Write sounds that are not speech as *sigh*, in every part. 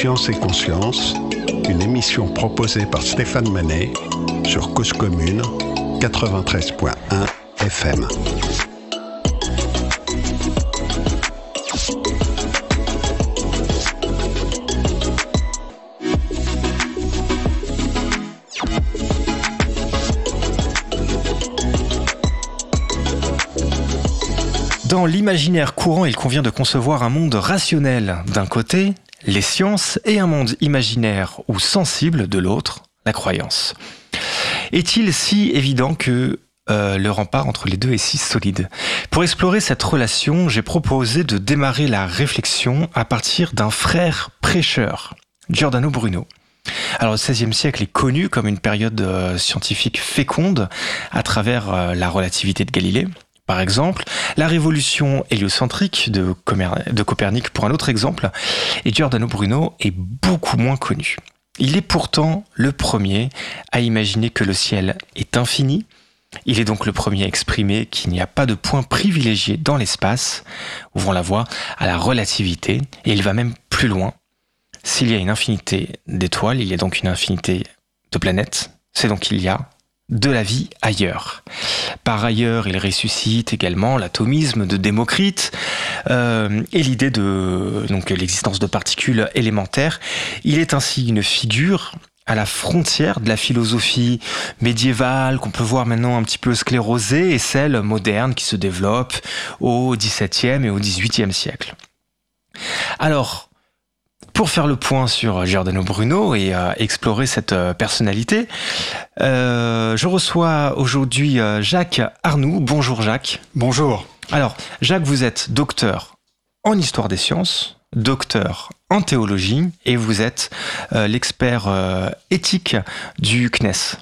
Science et Conscience, une émission proposée par Stéphane Manet sur Cause Commune 93.1 FM. Dans l'imaginaire courant, il convient de concevoir un monde rationnel d'un côté, les sciences, et un monde imaginaire ou sensible de l'autre, la croyance. Est-il si évident que euh, le rempart entre les deux est si solide? Pour explorer cette relation, j'ai proposé de démarrer la réflexion à partir d'un frère prêcheur, Giordano Bruno. Alors le XVIe siècle est connu comme une période euh, scientifique féconde à travers euh, la relativité de Galilée, par exemple, la révolution héliocentrique de, de Copernic pour un autre exemple, et Giordano Bruno est beaucoup moins connu. Il est pourtant le premier à imaginer que le ciel est infini. Il est donc le premier à exprimer qu'il n'y a pas de point privilégié dans l'espace, ouvrant la voie à la relativité, et il va même plus loin. S'il y a une infinité d'étoiles, il y a donc une infinité de planètes, c'est donc qu'il y a de la vie ailleurs. Par ailleurs, il ressuscite également l'atomisme de Démocrite euh, et l'idée de l'existence de particules élémentaires. Il est ainsi une figure à la frontière de la philosophie médiévale qu'on peut voir maintenant un petit peu sclérosée et celle moderne qui se développe au XVIIe et au XVIIIe siècle. Alors, pour faire le point sur Giordano Bruno et euh, explorer cette euh, personnalité, euh, je reçois aujourd'hui Jacques Arnoux. Bonjour Jacques. Bonjour. Alors, Jacques, vous êtes docteur en histoire des sciences, docteur en théologie et vous êtes l'expert éthique du CNES.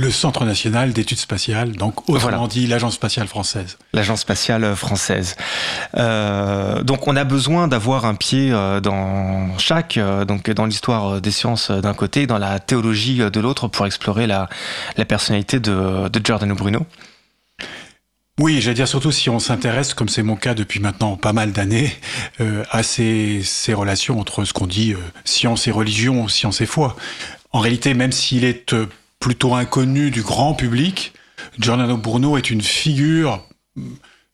Le Centre national d'études spatiales, donc autrement dit l'Agence spatiale française. L'Agence spatiale française. Euh, donc on a besoin d'avoir un pied euh, dans chaque, euh, donc dans l'histoire des sciences d'un côté, dans la théologie de l'autre, pour explorer la, la personnalité de, de Giordano Bruno. Oui, j'allais dire surtout si on s'intéresse, comme c'est mon cas depuis maintenant pas mal d'années, euh, à ces, ces, relations entre ce qu'on dit euh, science et religion, science et foi. En réalité, même s'il est plutôt inconnu du grand public. Giordano Bruno est une figure,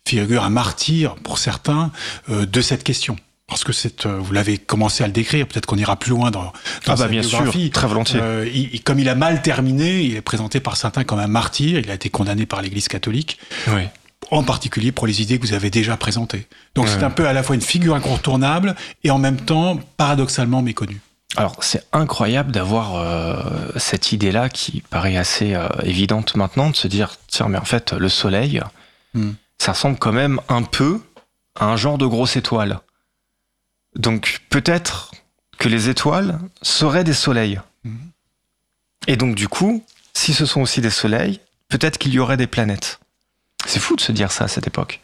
figure un martyr pour certains, euh, de cette question. Parce que c'est, euh, vous l'avez commencé à le décrire, peut-être qu'on ira plus loin dans, dans ah bah bien sûr, très volontiers. Euh, il, comme il a mal terminé, il est présenté par certains comme un martyr. Il a été condamné par l'Église catholique. Oui. En particulier pour les idées que vous avez déjà présentées. Donc c'est un peu à la fois une figure incontournable et en même temps paradoxalement méconnue. Alors c'est incroyable d'avoir euh, cette idée-là qui paraît assez euh, évidente maintenant, de se dire, tiens mais en fait le Soleil, hmm. ça ressemble quand même un peu à un genre de grosse étoile. Donc peut-être que les étoiles seraient des soleils. Hmm. Et donc du coup, si ce sont aussi des soleils, peut-être qu'il y aurait des planètes. C'est fou de se dire ça à cette époque.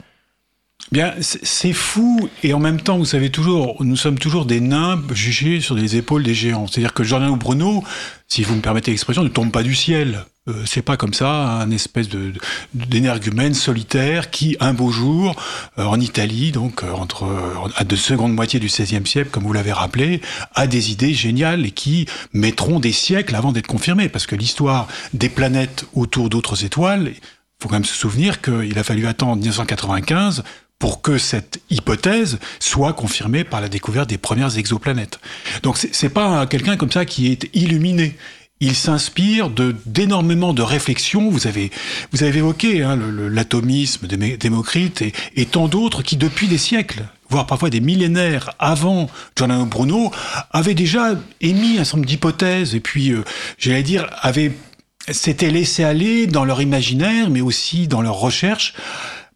Bien, c'est fou et en même temps, vous savez toujours, nous sommes toujours des nains jugés sur les épaules des géants. C'est-à-dire que Giordano Bruno, si vous me permettez l'expression, ne tombe pas du ciel. Euh, c'est pas comme ça un espèce de d'énergumène solitaire qui un beau jour euh, en Italie donc euh, entre à de seconde moitié du XVIe siècle comme vous l'avez rappelé a des idées géniales et qui mettront des siècles avant d'être confirmées parce que l'histoire des planètes autour d'autres étoiles faut quand même se souvenir qu'il a fallu attendre 1995 pour que cette hypothèse soit confirmée par la découverte des premières exoplanètes. Donc c'est pas quelqu'un comme ça qui est illuminé. Il s'inspire d'énormément de réflexions. Vous avez vous avez évoqué hein, l'atomisme de Démocrite et, et tant d'autres qui depuis des siècles, voire parfois des millénaires avant Giordano Bruno, avaient déjà émis un certain nombre d'hypothèses et puis euh, j'allais dire avaient s'étaient laissés aller dans leur imaginaire, mais aussi dans leurs recherches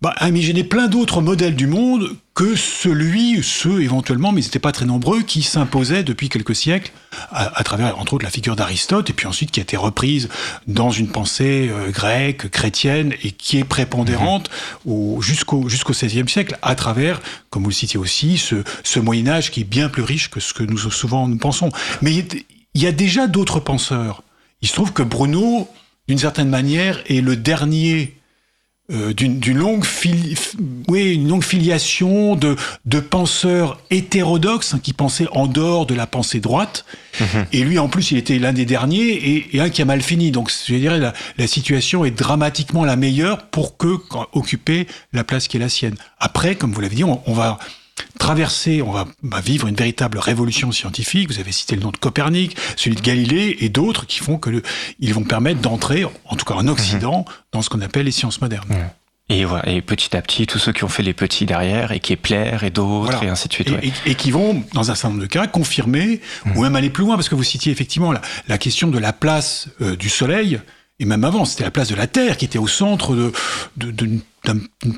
bah, à imaginer plein d'autres modèles du monde que celui, ceux éventuellement, mais ils n'étaient pas très nombreux, qui s'imposaient depuis quelques siècles à, travers, entre autres, la figure d'Aristote, et puis ensuite qui a été reprise dans une pensée euh, grecque, chrétienne, et qui est prépondérante mmh. jusqu'au jusqu'au XVIe siècle, à travers, comme vous le citiez aussi, ce, ce Moyen Âge qui est bien plus riche que ce que nous souvent nous pensons. Mais il y a déjà d'autres penseurs. Il se trouve que Bruno, d'une certaine manière, est le dernier euh, d'une longue, oui, une longue filiation de, de penseurs hétérodoxes hein, qui pensaient en dehors de la pensée droite. Mhm. Et lui, en plus, il était l'un des derniers et, et, un qui a mal fini. Donc, je dirais, la, la situation est dramatiquement la meilleure pour que occuper la place qui est la sienne. Après, comme vous l'avez dit, on, on va traverser, on va, vivre une véritable révolution scientifique. Vous avez cité le nom de Copernic, celui de Galilée et d'autres qui font que le, ils vont permettre d'entrer, en tout cas en Occident, mhm. dans ce qu'on appelle les sciences modernes. Et, voilà, et petit à petit, tous ceux qui ont fait les petits derrière, et Kepler et d'autres, et ainsi de suite. Et, qui vont, dans un certain nombre de cas, confirmer, ou même aller plus loin, parce que vous citiez effectivement la, la question de la place euh, du Soleil et même avant, c'était la place de la Terre qui était au centre d'une de, de,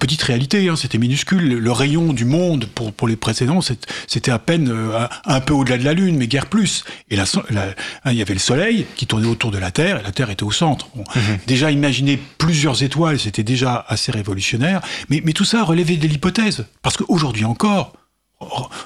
petite réalité, hein, c'était minuscule. Le rayon du monde pour, pour les précédents, c'était à peine euh, un peu au-delà de la Lune, mais guère plus. Et hein, il y avait le Soleil qui tournait autour de la Terre, et la Terre était au centre. Mhm. Déjà, imaginer plusieurs étoiles, c'était déjà assez révolutionnaire, mais, mais tout ça relevait de l'hypothèse. Parce qu'aujourd'hui encore,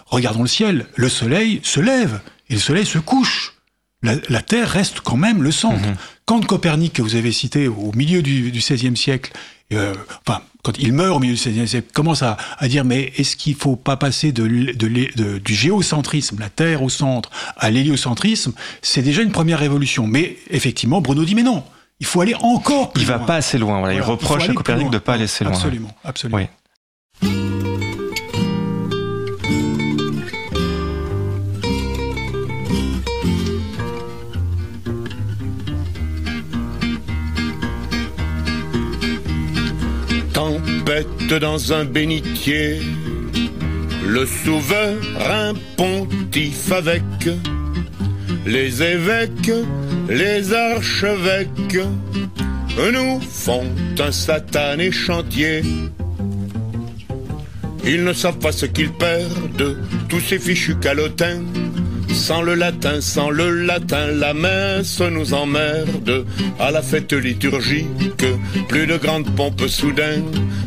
regardons le ciel, le Soleil se lève, et le Soleil se couche la, Terre reste quand même le centre. Mhm. Quand Copernic, que vous avez cité au milieu du, XVIe siècle, euh, enfin, quand il meurt au milieu du siècle, commence à, dire mais est-ce qu'il faut pas passer de, du géocentrisme, la Terre au centre, à l'héliocentrisme? C'est déjà une première révolution. Mais effectivement, Bruno dit mais non, il faut aller encore plus il loin. Il va pas assez loin. il reproche à Copernic de pas aller assez loin. Absolument, absolument. Dans un bénitier, le souverain pontife avec les évêques, les archevêques, nous font un satané chantier. Ils ne savent pas ce qu'ils perdent, tous ces fichus calotins sans le latin, sans le latin, la messe nous emmerde. À la fête liturgique, plus de grandes pompes soudain.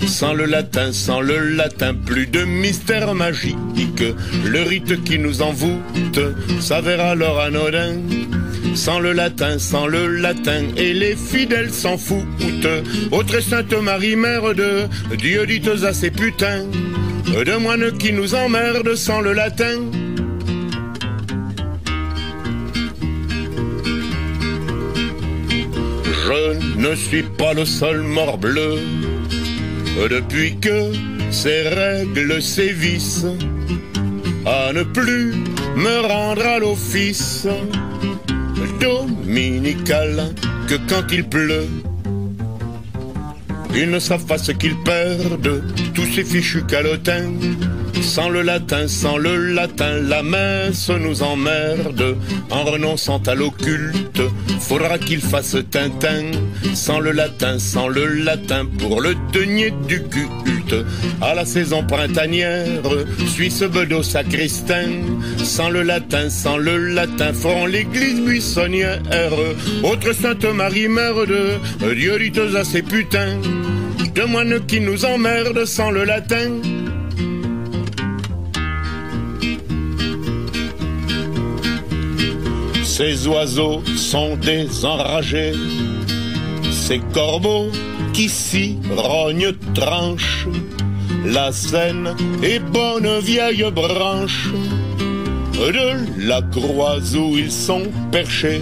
Sans le latin, sans le latin, plus de mystère magique. Le rite qui nous envoûte s'avère alors anodin. Sans le latin, sans le latin, et les fidèles s'en foutent. Autre Sainte Marie, mère de Dieu, dites à ces putains, de moines qui nous emmerdent sans le latin. Je ne suis pas le seul mort bleu depuis que ces règles sévissent à ne plus me rendre à l'office dominical que quand il pleut. Ils ne savent pas ce qu'ils perdent, tous ces fichus calotins sans le latin, sans le latin, la messe nous emmerde. En renonçant à l'occulte, faudra qu'il fasse Tintin. Sans le latin, sans le latin, pour le denier du culte. À la saison printanière, Suisse bedeau sacristain. Sans le latin, sans le latin, feront l'église buissonnière. Autre Sainte Marie, mère de Dieu à ses putains. De moines qui nous emmerdent sans le latin. Ces oiseaux sont des enragés, ces corbeaux qui s'y rognent tranchent. La Seine est bonne vieille branche de la croix où ils sont perchés.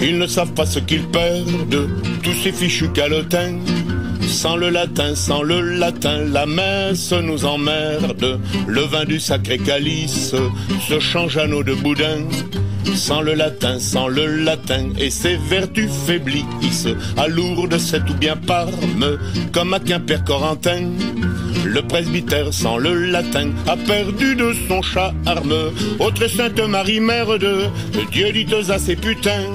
Ils ne savent pas ce qu'ils perdent, tous ces fichus calotins sans le latin, sans le latin, la messe nous emmerde. Le vin du sacré calice se change à nos de boudin. Sans le latin, sans le latin, et ses vertus faiblissent. À Lourdes, c'est tout bien Parme, comme à Quimper Corentin. Le presbytère sans le latin a perdu de son charme. Autre Sainte Marie, mère de Dieu, dites à ses putains,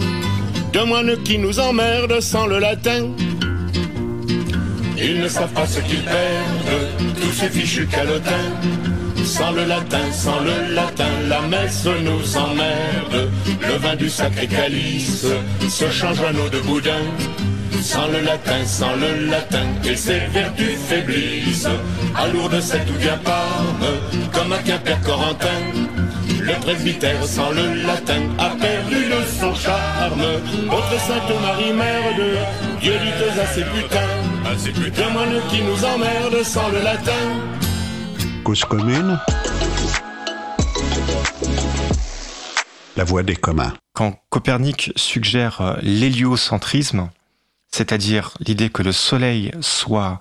de moines qui nous emmerdent sans le latin. Ils ne savent pas ce qu'ils perdent, tous ces fichus calotins. Sans le latin, sans le latin, la messe nous emmerde. Le vin du sacré calice se change en eau de boudin. Sans le latin, sans le latin, et ses vertus faiblissent. À Lourdes, tout bien Parme, comme à Quimper Corentin. Le presbytère sans le latin a perdu de son charme. Notre Sainte Marie, Mère de Dieu, lutte à ces putains, à ces putains moines qui nous emmerdent sans le latin. Cause commune, la voix des communs. Quand Copernic suggère euh, l'héliocentrisme, c'est-à-dire l'idée que le Soleil soit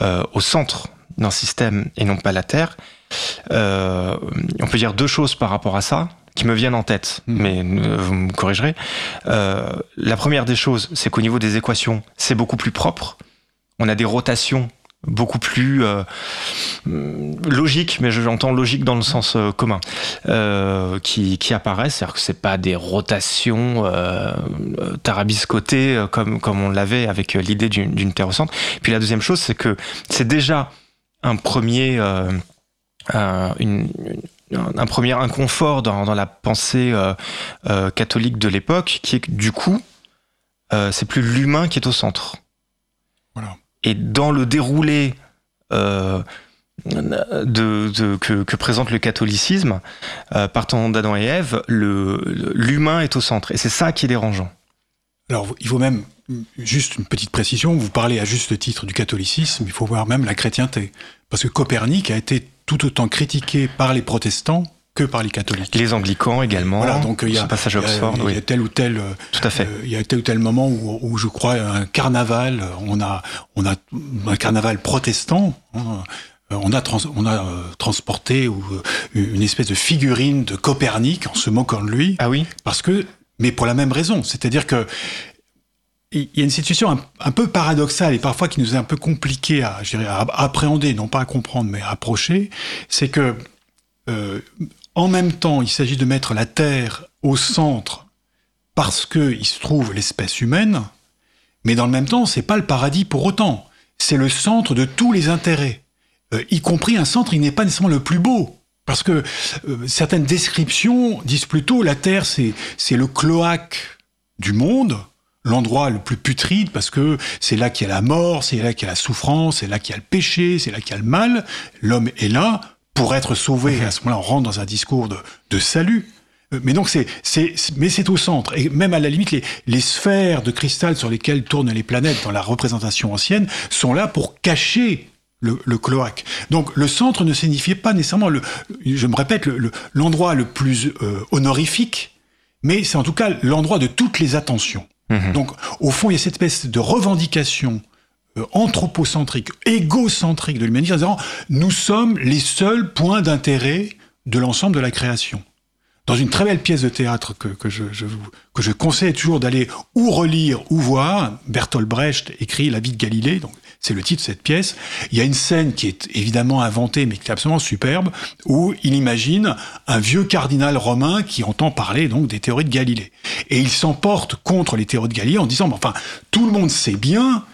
euh, au centre d'un système et non pas la Terre, euh, on peut dire deux choses par rapport à ça qui me viennent en tête, Mhm. mais vous me corrigerez. Euh, la première des choses, c'est qu'au niveau des équations, c'est beaucoup plus propre. On a des rotations beaucoup plus euh, logiques, mais j'entends logique dans le sens euh, commun, euh, qui, apparaissent. C'est-à-dire que c'est pas des rotations tarabiscotées comme, on l'avait avec l'idée d'une Terre au centre. Puis la deuxième chose, c'est que c'est déjà un premier, inconfort dans, dans la pensée catholique de l'époque, qui est que du coup, c'est plus l'humain qui est au centre. Et dans le déroulé euh, que, présente le catholicisme, euh, partant d'Adam et Ève, l'humain est au centre. Et c'est ça qui est dérangeant. Alors, il faut même, juste une petite précision, vous parlez à juste titre du catholicisme, il faut voir même la chrétienté. Parce que Copernic a été tout autant critiqué par les protestants que par les catholiques. Les anglicans également. Voilà, donc il y a, ce passage à Oxford, il y a tel ou tel, euh, tout à fait. euh, il y a tel ou tel moment où, où je crois un carnaval, on a, on a un carnaval protestant. hein, euh, on a, trans- on a euh, transporté ou, euh, une espèce de figurine de Copernic en se moquant de lui. Ah oui Parce que, mais pour la même raison, c'est-à-dire que il y a une situation un, un peu paradoxale et parfois qui nous est un peu compliquée à, appréhender, non pas à comprendre, mais à approcher, c'est que euh, en même temps, il s'agit de mettre la Terre au centre parce que il se trouve l'espèce humaine, mais dans le même temps, c'est pas le paradis pour autant. C'est le centre de tous les intérêts, Euh, y compris un centre qui n'est pas nécessairement le plus beau. Parce que euh, certaines descriptions disent plutôt la Terre, c'est le cloaque du monde, l'endroit le plus putride, parce que c'est là qu'il y a la mort, c'est là qu'il y a la souffrance, c'est là qu'il y a le péché, c'est là qu'il y a le mal. L'homme est là pour être sauvé. À ce moment-là, on rentre dans un discours de, de salut. Euh, Mais donc c'est, c'est, mais c'est au centre. Et même à la limite, les, les sphères de cristal sur lesquelles tournent les planètes dans la représentation ancienne sont là pour cacher le, le cloaque. Donc le centre ne signifiait pas nécessairement le, je me répète, le- le- l'endroit le, plus euh, honorifique, mais c'est en tout cas l'endroit de toutes les attentions. Mhm. Donc au fond, il y a cette espèce de revendication anthropocentrique, égocentrique de l'humanité, en disant nous sommes les seuls points d'intérêt de l'ensemble de la création. Dans une très belle pièce de théâtre que, que je, que je conseille toujours d'aller ou relire ou voir, Bertolt Brecht écrit La vie de Galilée, donc c'est le titre de cette pièce. Il y a une scène qui est évidemment inventée, mais qui est absolument superbe, où il imagine un vieux cardinal romain qui entend parler donc des théories de Galilée. Et il s'emporte contre les théories de Galilée en disant, enfin, tout le monde sait bien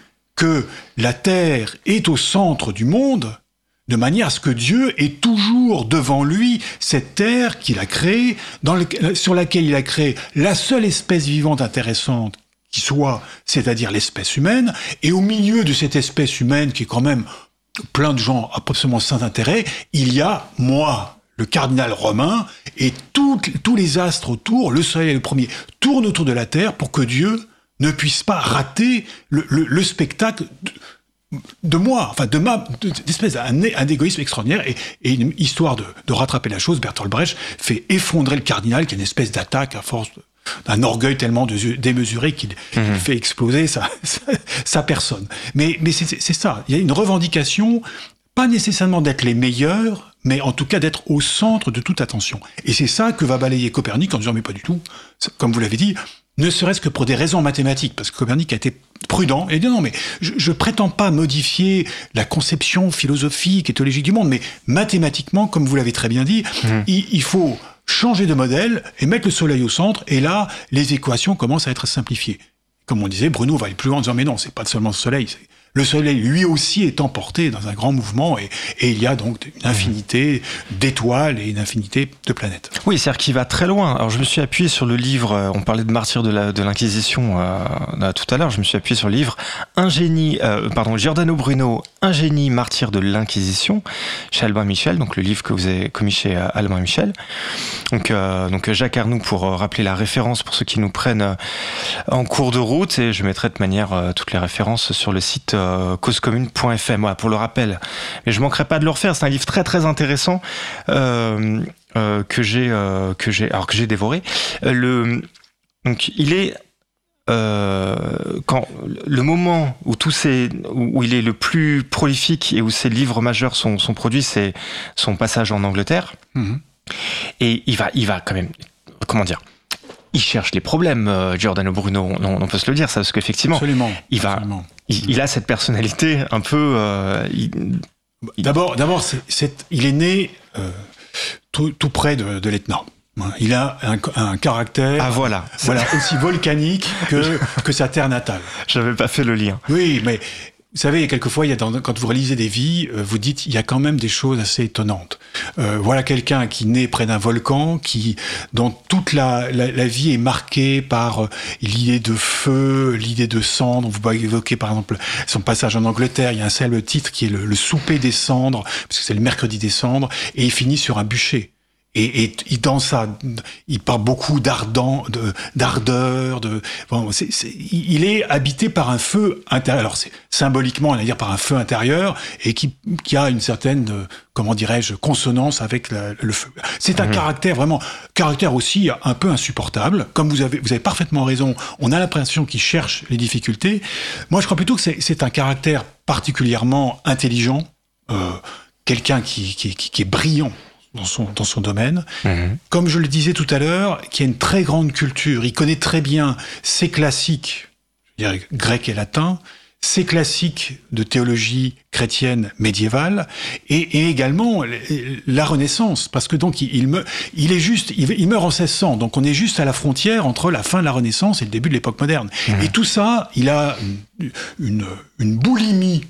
que la Terre est au centre du monde, de manière à ce que Dieu ait toujours devant lui cette terre qu'il a créée, dans le- sur laquelle il a créé la seule espèce vivante intéressante qui soit, c'est-à-dire l'espèce humaine, et au milieu de cette espèce humaine qui est quand même plein de gens absolument sans intérêt, il y a moi, le cardinal romain, et tous les astres autour, le soleil est le premier, tournent autour de la Terre pour que Dieu ne puisse pas rater le, le- le spectacle de- de moi, enfin de ma, de- d'espèce d'un un égoïsme extraordinaire et, et une histoire de, de rattraper la chose, Bertolt Brecht fait effondrer le cardinal qui est une espèce d'attaque à force d'un orgueil tellement démesuré qu'il qu'il fait exploser sa, sa, *laughs* sa personne. Mais, mais c'est ça, il y a une revendication, pas nécessairement d'être les meilleurs, mais en tout cas d'être au centre de toute attention. Et c'est ça que va balayer Copernic en disant mais pas du tout, comme vous l'avez dit, ne serait-ce que pour des raisons mathématiques, parce que Copernic a été prudent et dit non mais je, je prétends pas modifier la conception philosophique et théologique du monde, mais mathématiquement, comme vous l'avez très bien dit, il, il faut changer de modèle et mettre le soleil au centre, et là, les équations commencent à être simplifiées. Comme on disait, Bruno va aller plus loin en disant mais non, c'est pas seulement le soleil, c'est le Soleil, lui aussi, est emporté dans un grand mouvement et, il y a donc une infinité d'étoiles et une infinité de planètes. Oui, c'est-à-dire qu'il va très loin. Alors, je me suis appuyé sur le livre, euh, on parlait de martyrs de l'Inquisition euh, tout à l'heure, je me suis appuyé sur le livre Un génie, euh, pardon, Giordano Bruno, Un génie martyr de l'Inquisition, chez Albin Michel, donc le livre que vous avez commis chez Albin Michel. Donc Jacques Arnoux, pour rappeler la référence pour ceux qui nous prennent en cours de route, et je mettrai de manière toutes les références sur le site euh, causecommune.fm. Voilà, pour le rappel. Mais je manquerai pas de le refaire. C'est un livre très très intéressant euh, euh, que j'ai que j'ai alors que j'ai dévoré. le donc il est quand le moment où tout ces, où il est le plus prolifique et où ses livres majeurs sont, sont produits, c'est son passage en Angleterre. Mm-hmm. Et il va, il va quand même, comment dire, il cherche les problèmes, Giordano Bruno, on, peut se le dire, ça, parce qu'effectivement, il va, il, a cette personnalité un peu. Euh, d'abord, d'abord, il est né euh, tout, près de, de l'Etna. Il a un, caractère ah, voilà. voilà aussi volcanique que, *laughs* que sa terre natale. J'avais pas fait le lien. Oui, mais vous savez, quelquefois, il y a quand vous réalisez des vies, euh, vous dites, il y a quand même des choses assez étonnantes. Euh, voilà quelqu'un qui naît près d'un volcan, qui, dont toute la, la, vie est marquée par euh, l'idée de feu, l'idée de cendre. Vous pouvez évoquer, par exemple, son passage en Angleterre. Il y a un seul titre qui est le, le souper des cendres, parce que c'est le mercredi des cendres, et il finit sur un bûcher. Et, et, il dans ça, il parle beaucoup d'ardent, de d'ardeur, de. Bon, c'est, il est habité par un feu intérieur. Alors c'est symboliquement, on va dire par un feu intérieur et qui, qui a une certaine, euh, comment dirais-je, consonance avec le feu. C'est un mmh. caractère vraiment, caractère aussi un peu insupportable. Comme vous avez, vous avez parfaitement raison. On a l'impression qu'il cherche les difficultés. Moi, je crois plutôt que c'est, c'est un caractère particulièrement intelligent, euh, quelqu'un qui, qui, qui est brillant dans son, dans son domaine. Mhm. Comme je le disais tout à l'heure, qui a une très grande culture. Il connaît très bien ses classiques, je dirais grec et latin, ses classiques de théologie chrétienne médiévale et, et également la Renaissance, parce que donc il, me, il est juste, il, meurt en 1600, donc on est juste à la frontière entre la fin de la Renaissance et le début de l'époque moderne. Mhm. Et tout ça, il a une, une, une boulimie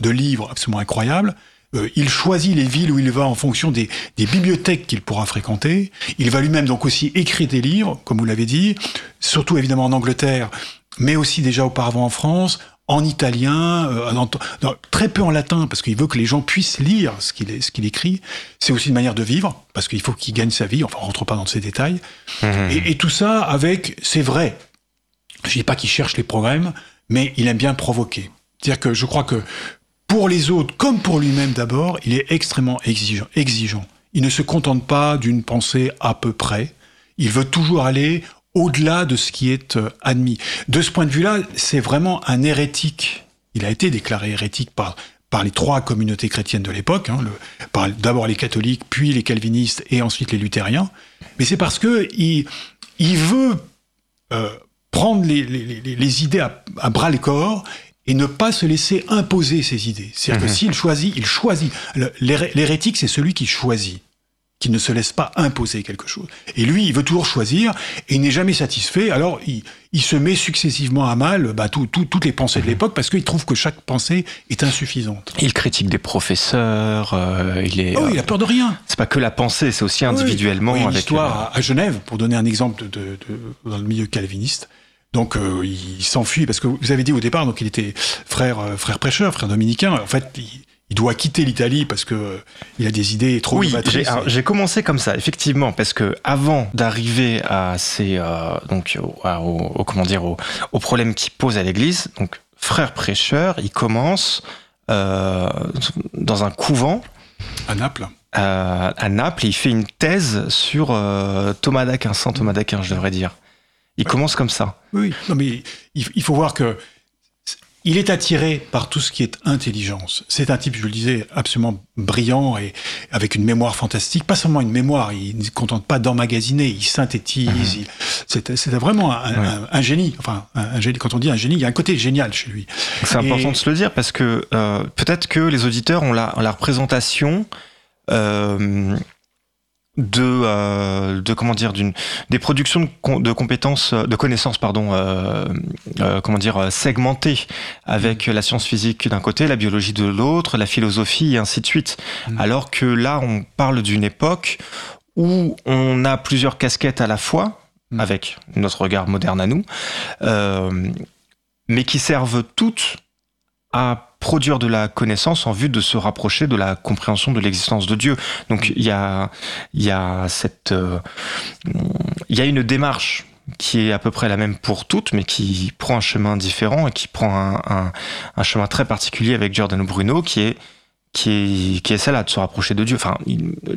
de livres absolument incroyable. Euh, il choisit les villes où il va en fonction des, bibliothèques qu'il pourra fréquenter. Il va lui-même donc aussi écrire des livres, comme vous l'avez dit, surtout évidemment en Angleterre, mais aussi déjà auparavant en France, en italien, euh, très peu en latin, parce qu'il veut que les gens puissent lire ce qu'il ce qu'il écrit. C'est aussi une manière de vivre, parce qu'il faut qu'il gagne sa vie. Enfin, on rentre pas dans ces détails. Mmh. Et, et, tout ça avec, c'est vrai. Je dis pas qu'il cherche les problèmes, mais il aime bien provoquer. C'est-à-dire que je crois que pour les autres comme pour lui-même d'abord, il est extrêmement exigeant. Il ne se contente pas d'une pensée à peu près. Il veut toujours aller au-delà de ce qui est euh, admis. De ce point de vue-là, c'est vraiment un hérétique. Il a été déclaré hérétique par, par les trois communautés chrétiennes de l'époque, hein, d'abord les catholiques, puis les calvinistes et ensuite les luthériens. Mais c'est parce que il, veut euh, prendre les, les, idées à, à bras le corps et ne pas se laisser imposer ses idées. C'est-à-dire que mhm. s'il choisit, il choisit. L'hérétique, c'est celui qui choisit, qui ne se laisse pas imposer quelque chose. Et lui, il veut toujours choisir et il n'est jamais satisfait. Alors, il, il, se met successivement à mal bah, tout, tout, toutes les pensées de mhm. l'époque parce qu'il trouve que chaque pensée est insuffisante. Il critique des professeurs. Euh, il est. Oh, il a peur de rien. C'est pas que la pensée, c'est aussi individuellement. Oui, une histoire euh, à Genève, pour donner un exemple de, de, de, dans le milieu calviniste. Donc euh, il s'enfuit parce que vous avez dit au départ, donc il était frère, euh, frère prêcheur, frère dominicain. En fait, il, doit quitter l'Italie parce que euh, il a des idées trop oui, j'ai commencé comme ça, effectivement, parce que avant d'arriver à ces donc au, comment dire au, au problème qui pose à l'Église, donc frère prêcheur, il commence dans un couvent à Naples. à Naples, il fait une thèse sur Thomas d'Aquin, Saint Thomas d'Aquin, je devrais dire. Il commence comme ça. Oui, non, mais il, faut voir que il est attiré par tout ce qui est intelligence. C'est un type, je le disais, absolument brillant et avec une mémoire fantastique. Pas seulement une mémoire, il ne se contente pas d'emmagasiner, il synthétise. Mhm. C'est vraiment un, génie. Enfin, un, génie. Quand on dit un génie, il y a un côté génial chez lui. C'est important de se le dire parce que euh, peut-être que les auditeurs ont la, la représentation. Euh, de, euh, de comment dire d'une des productions de, de, compétences de connaissances pardon euh, euh, comment dire segmentées avec la science physique d'un côté la biologie de l'autre la philosophie et ainsi de suite mmh. alors que là on parle d'une époque où on a plusieurs casquettes à la fois mmh. avec notre regard moderne à nous euh, mais qui servent toutes à produire de la connaissance en vue de se rapprocher de la compréhension de l'existence de Dieu. Donc il y a, y a cette, euh, il y a une démarche qui est à peu près la même pour toutes, mais qui prend un chemin différent et qui prend un, un, un chemin très particulier avec Giordano Bruno, qui est qui est, qui est celle-là de se rapprocher de Dieu. Enfin,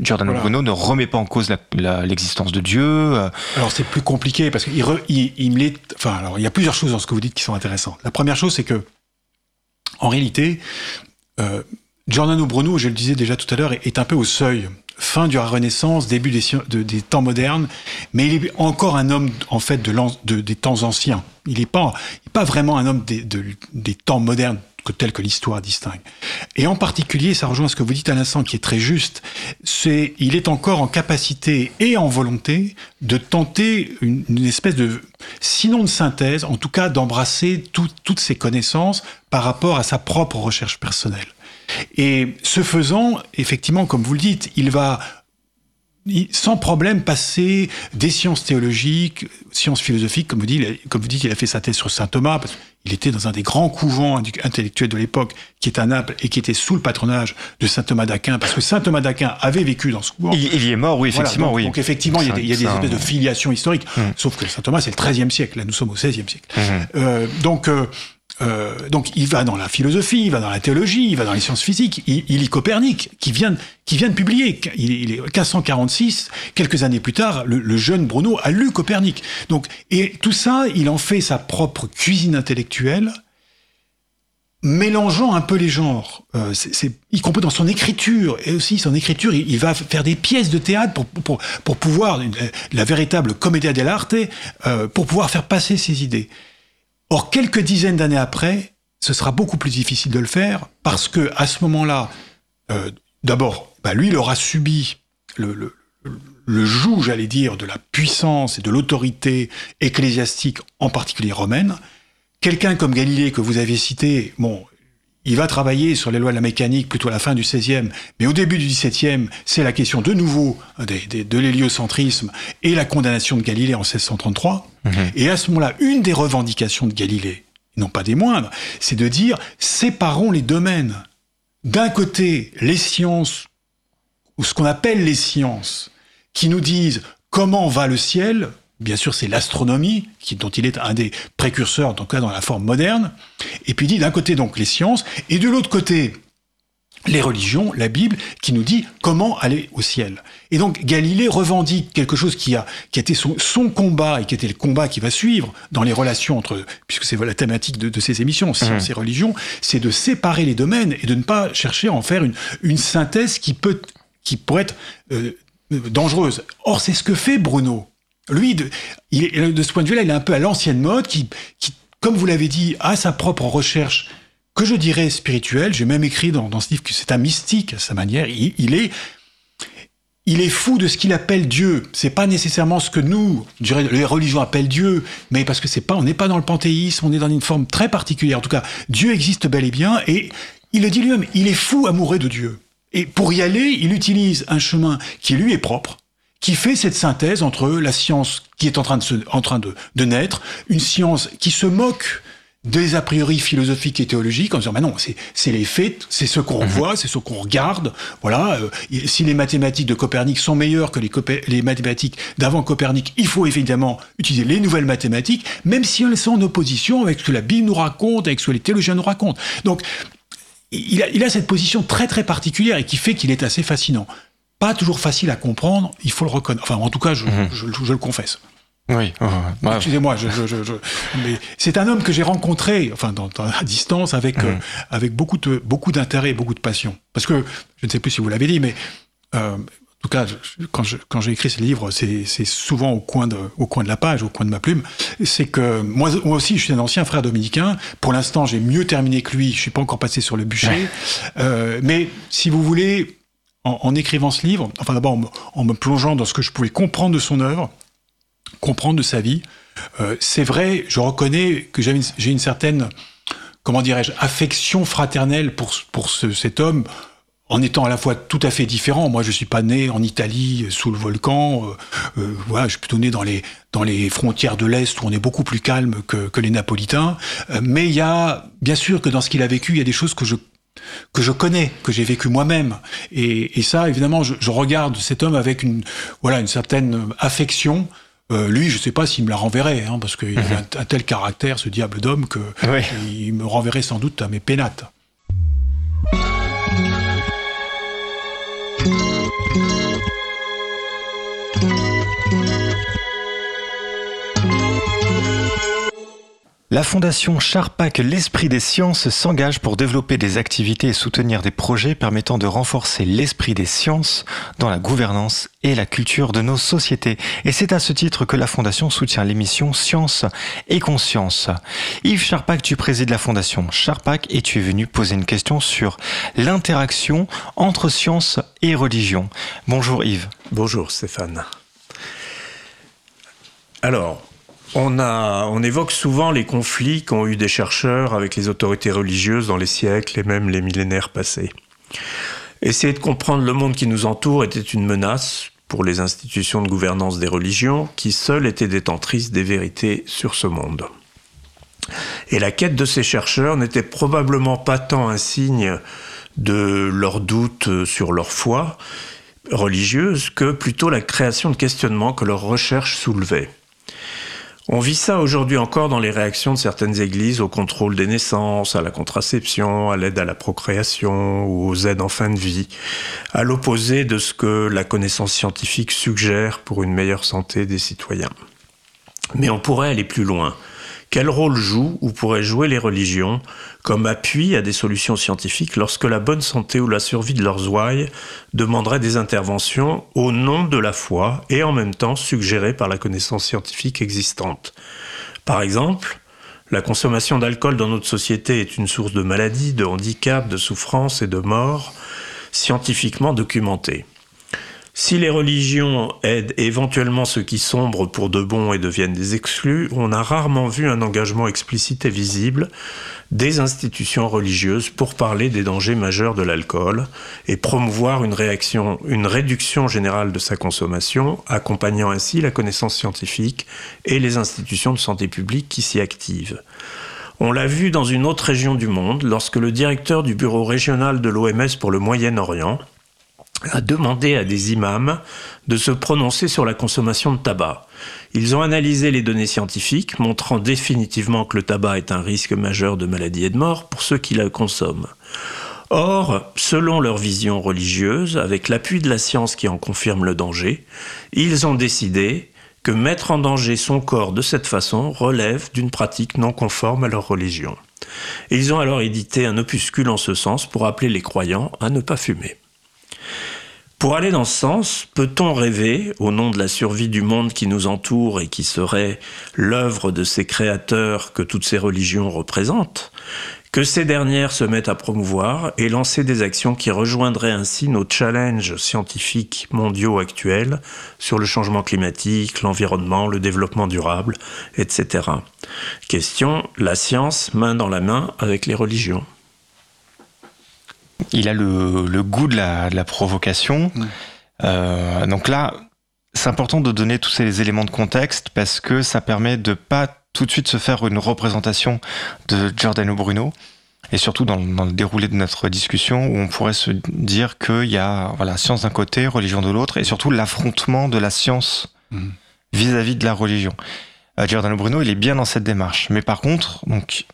Giordano voilà. Bruno ne remet pas en cause l'existence de Dieu. Euh. Alors c'est plus compliqué parce qu'il il, il, il, enfin alors il y a plusieurs choses dans ce que vous dites qui sont intéressantes. La première chose c'est que en réalité, euh, Giordano Bruno, je le disais déjà tout à l'heure, est un peu au seuil fin du Renaissance, début des, de, des, temps modernes, mais il est encore un homme en fait de, de des temps anciens. Il n'est pas, vraiment un homme des, de, des temps modernes que, tel que l'histoire distingue. Et en particulier, ça rejoint ce que vous dites à l'instant, qui est très juste, c'est il est encore en capacité et en volonté de tenter une, espèce de, sinon de synthèse, en tout cas d'embrasser tout, toutes ses connaissances par rapport à sa propre recherche personnelle. Et ce faisant, effectivement, comme vous le dites, il va sans problème passer des sciences théologiques, sciences philosophiques, comme vous dites, comme vous dites, il a fait sa thèse sur saint Thomas, parce qu'il était dans un des grands couvents intellectuels de l'époque, qui est à Naples et qui était sous le patronage de saint Thomas d'Aquin, parce que saint Thomas d'Aquin avait vécu dans ce couvent. Il, il y est mort, oui, effectivement, voilà, donc, oui. Donc effectivement, il y a des, il y a des espèces de filiations historiques, mmh. sauf que saint Thomas, c'est le XIIIe siècle, là nous sommes au XVIe siècle. Mmh. Euh, donc, euh, euh, donc il va dans la philosophie, il va dans la théologie, il va dans les sciences physiques. Il, il lit Copernic, qui vient, qui vient de publier. Il, il, est 1546, quelques années plus tard, le, le, jeune Bruno a lu Copernic. Donc et tout ça, il en fait sa propre cuisine intellectuelle, mélangeant un peu les genres. Euh, c'est, dans son écriture et aussi son écriture, il, il va faire des pièces de théâtre pour pour, pour pouvoir la véritable commedia dell'arte, euh, pour pouvoir faire passer ses idées. Or, quelques dizaines d'années après, ce sera beaucoup plus difficile de le faire parce que à ce moment-là, euh, d'abord, bah lui, il aura subi le, joug, j'allais dire, de la puissance et de l'autorité ecclésiastique, en particulier romaine. Quelqu'un comme Galilée que vous avez cité, bon, il va travailler sur les lois de la mécanique plutôt à la fin du XVIe, mais au début du XVIIe, c'est la question de nouveau des, des, de l'héliocentrisme et la condamnation de Galilée en 1633. Mmh. Et à ce moment-là, une des revendications de Galilée, non pas des moindres, c'est de dire séparons les domaines. D'un côté, les sciences, ou ce qu'on appelle les sciences, qui nous disent comment va le ciel, bien sûr, c'est l'astronomie, dont il est un des précurseurs, en tout cas dans la forme moderne. Et puis dit d'un côté donc les sciences, et de l'autre côté les religions, la Bible, qui nous dit comment aller au ciel. Et donc Galilée revendique quelque chose qui a, qui a été son, son combat et qui était le combat qui va suivre dans les relations entre, puisque c'est la thématique de, de ces émissions, sciences mmh. et religion, c'est de séparer les domaines et de ne pas chercher à en faire une, une synthèse qui peut, qui pourrait être euh, dangereuse. Or, c'est ce que fait Bruno. Lui, de, ce point de vue-là, il est un peu à l'ancienne mode, qui, comme vous l'avez dit, a sa propre recherche que je dirais spirituelle. J'ai même écrit dans, ce livre que c'est un mystique à sa manière. Il, il, est, il est fou de ce qu'il appelle Dieu. C'est pas nécessairement ce que nous, les religions appellent Dieu, mais parce que c'est pas, on n'est pas dans le panthéisme, on est dans une forme très particulière. En tout cas, Dieu existe bel et bien, et il le dit lui-même. Il est fou amoureux de Dieu. Et pour y aller, il utilise un chemin qui lui est propre qui fait cette synthèse entre la science qui est en train de, se, en train de, de naître, une science qui se moque des a priori philosophiques et théologiques en disant mais non c'est les faits c'est ce qu'on voit c'est ce qu'on regarde voilà euh, si les mathématiques de Copernic sont meilleures que les, les mathématiques d'avant Copernic il faut évidemment utiliser les nouvelles mathématiques même si elles sont en opposition avec ce que la Bible nous raconte avec ce que les théologiens nous racontent. Donc il a, il a cette position très très particulière et qui fait qu'il est assez fascinant pas toujours facile à comprendre, il faut le reconnaître. Enfin, en tout cas, je, mmh. je, je, je le confesse. Oui. Oh. Excusez-moi, je, je, je, mais c'est un homme que j'ai rencontré, enfin, dans, dans, à distance, avec mmh. euh, avec beaucoup de beaucoup d'intérêt, beaucoup de passion. Parce que je ne sais plus si vous l'avez dit, mais euh, en tout cas, quand je, quand j'ai écrit ce livre, c'est souvent au coin de au coin de la page, au coin de ma plume. C'est que moi, moi aussi, je suis un ancien frère dominicain. Pour l'instant, j'ai mieux terminé que lui. Je suis pas encore passé sur le bûcher. euh, mais si vous voulez en, écrivant ce livre, enfin d'abord en, me plongeant dans ce que je pouvais comprendre de son œuvre, comprendre de sa vie, euh, c'est vrai, je reconnais que j'ai une, certaine, comment dirais-je, affection fraternelle pour, pour cet homme, en étant à la fois tout à fait différent. Moi, je suis pas né en Italie sous le volcan. Euh, euh, voilà, je suis plutôt né dans les dans les frontières de l'est où on est beaucoup plus calme que, les Napolitains. Euh, mais il y a bien sûr que dans ce qu'il a vécu, il y a des choses que je que je connais, que j'ai vécu moi-même. Et, et, ça, évidemment, je, je, regarde cet homme avec une voilà une certaine affection. Euh, lui, je ne sais pas s'il me la renverrait, hein, parce qu'il avait mhm. un, un, tel caractère, ce diable d'homme, que il me renverrait sans doute à mes pénates. La Fondation Charpac L'Esprit des Sciences s'engage pour développer des activités et soutenir des projets permettant de renforcer l'esprit des sciences dans la gouvernance et la culture de nos sociétés. Et c'est à ce titre que la Fondation soutient l'émission Science et Conscience. Yves Charpac, tu présides la Fondation Charpac et tu es venu poser une question sur l'interaction entre science et religion. Bonjour Yves. Bonjour Stéphane. Alors, on, évoque souvent les conflits qu'ont eu des chercheurs avec les autorités religieuses dans les siècles et même les millénaires passés. Essayer de comprendre le monde qui nous entoure était une menace pour les institutions de gouvernance des religions qui seules étaient détentrices des vérités sur ce monde. Et la quête de ces chercheurs n'était probablement pas tant un signe de leur doute sur leur foi religieuse que plutôt la création de questionnements que leurs recherches soulevaient. On vit ça aujourd'hui encore dans les réactions de certaines églises au contrôle des naissances, à la contraception, à l'aide à la procréation ou aux aides en fin de vie, à l'opposé de ce que la connaissance scientifique suggère pour une meilleure santé des citoyens. Mais on pourrait aller plus loin quel rôle jouent ou pourraient jouer les religions comme appui à des solutions scientifiques lorsque la bonne santé ou la survie de leurs ouailles demanderait des interventions au nom de la foi et en même temps suggérées par la connaissance scientifique existante? Par exemple, la consommation d'alcool dans notre société est une source de maladies, de handicaps, de souffrances et de morts scientifiquement documentée. Si les religions aident éventuellement ceux qui sombrent pour de bon et deviennent des exclus, on a rarement vu un engagement explicite et visible des institutions religieuses pour parler des dangers majeurs de l'alcool et promouvoir une, une réduction générale de sa consommation, accompagnant ainsi la connaissance scientifique et les institutions de santé publique qui s'y activent. On l'a vu dans une autre région du monde lorsque le directeur du bureau régional de l'OMS pour le Moyen-Orient, a demandé à des imams de se prononcer sur la consommation de tabac. Ils ont analysé les données scientifiques montrant définitivement que le tabac est un risque majeur de maladie et de mort pour ceux qui la consomment. Or, selon leur vision religieuse, avec l'appui de la science qui en confirme le danger, ils ont décidé que mettre en danger son corps de cette façon relève d'une pratique non conforme à leur religion. Ils ont alors édité un opuscule en ce sens pour appeler les croyants à ne pas fumer. Pour aller dans ce sens, peut-on rêver, au nom de la survie du monde qui nous entoure et qui serait l'œuvre de ces créateurs que toutes ces religions représentent, que ces dernières se mettent à promouvoir et lancer des actions qui rejoindraient ainsi nos challenges scientifiques mondiaux actuels sur le changement climatique, l'environnement, le développement durable, etc. Question, la science main dans la main avec les religions. Il a le, goût de la, provocation. Euh, donc là, c'est important de donner tous ces éléments de contexte parce que ça permet de pas tout de suite se faire une représentation de Giordano Bruno et surtout dans, le déroulé de notre discussion où on pourrait se dire qu'il y a voilà science d'un côté, religion de l'autre et surtout l'affrontement de la science mm. vis-à-vis de la religion. Euh, Giordano Bruno, il est bien dans cette démarche, mais par contre, donc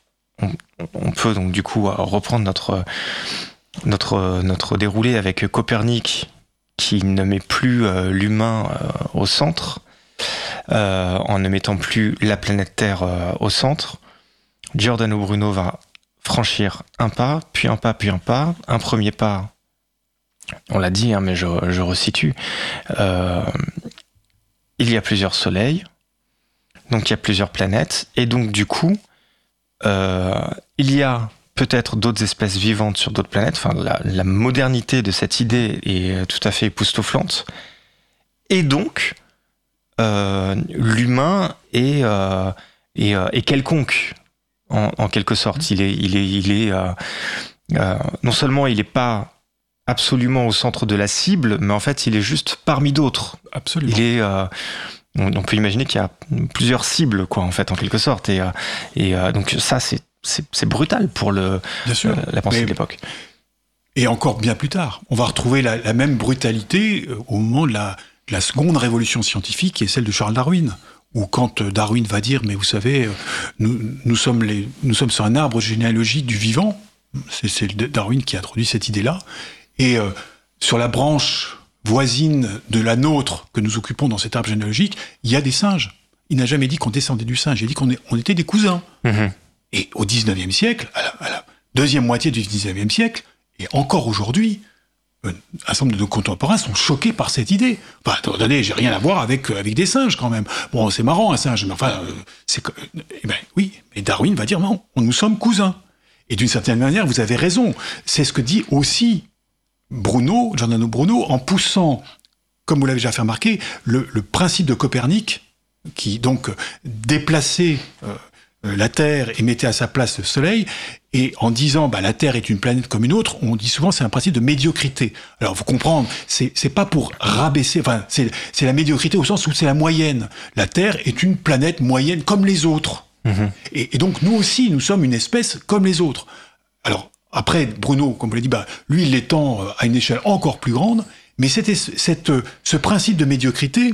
on, on peut donc du coup reprendre notre notre, déroulé avec Copernic qui ne met plus euh, l'humain euh, au centre, euh, en ne mettant plus la planète Terre au centre. Giordano Bruno va franchir un pas, puis un pas, puis un pas. Un premier pas, on l'a dit, hein, mais je, je resitue. il y a plusieurs soleils, donc il y a plusieurs planètes, et donc du coup, il y a peut-être d'autres espèces vivantes sur d'autres planètes. Enfin, la, modernité de cette idée est tout à fait époustouflante. Et donc, euh, l'humain est, euh, est, quelconque, en, quelque sorte. Il est, il est, il est non seulement il n'est pas absolument au centre de la cible, mais en fait, il est juste parmi d'autres. Absolument. Il est on, peut imaginer qu'il y a plusieurs cibles, quoi, en fait, en quelque sorte. Et, et donc ça, c'est c'est brutal pour le, euh, la pensée de l'époque. Et encore bien plus tard, on va retrouver la, même brutalité euh, au moment de la, seconde révolution scientifique, qui est celle de Charles Darwin, où quand euh, Darwin va dire, mais vous savez, nous, sommes, les, nous sommes sur un arbre généalogique du vivant, c'est Darwin qui a introduit cette idée-là, et sur la branche voisine de la nôtre que nous occupons dans cet arbre généalogique, il y a des singes. Il n'a jamais dit qu'on descendait du singe, il a dit qu'on on était des cousins. Mm-hmm. Et au 19e siècle, à la, deuxième moitié du 19e siècle, et encore aujourd'hui, un certain nombre de nos contemporains sont choqués par cette idée. Enfin, attendez, j'ai rien à voir avec, euh, avec des singes quand même. Bon, c'est marrant un singe, mais enfin, euh, c'est. Eh ben, oui, mais Darwin va dire non, nous sommes cousins. Et d'une certaine manière, vous avez raison. C'est ce que dit aussi Bruno, Giordano Bruno, en poussant, comme vous l'avez déjà fait remarquer, le, principe de Copernic, qui donc déplaçait euh, euh, la Terre et mettait à sa place le Soleil, et en disant bah, la Terre est une planète comme une autre, on dit souvent c'est un principe de médiocrité. Alors vous comprendre, c'est pas pour rabaisser, enfin c'est la médiocrité au sens où c'est la moyenne. La Terre est une planète moyenne comme les autres. Mhm. Et, donc nous aussi nous sommes une espèce comme les autres. Alors après Bruno, comme vous l'avez dit, bah lui il l'étend euh, à une échelle encore plus grande, mais c'était cette ce principe de médiocrité,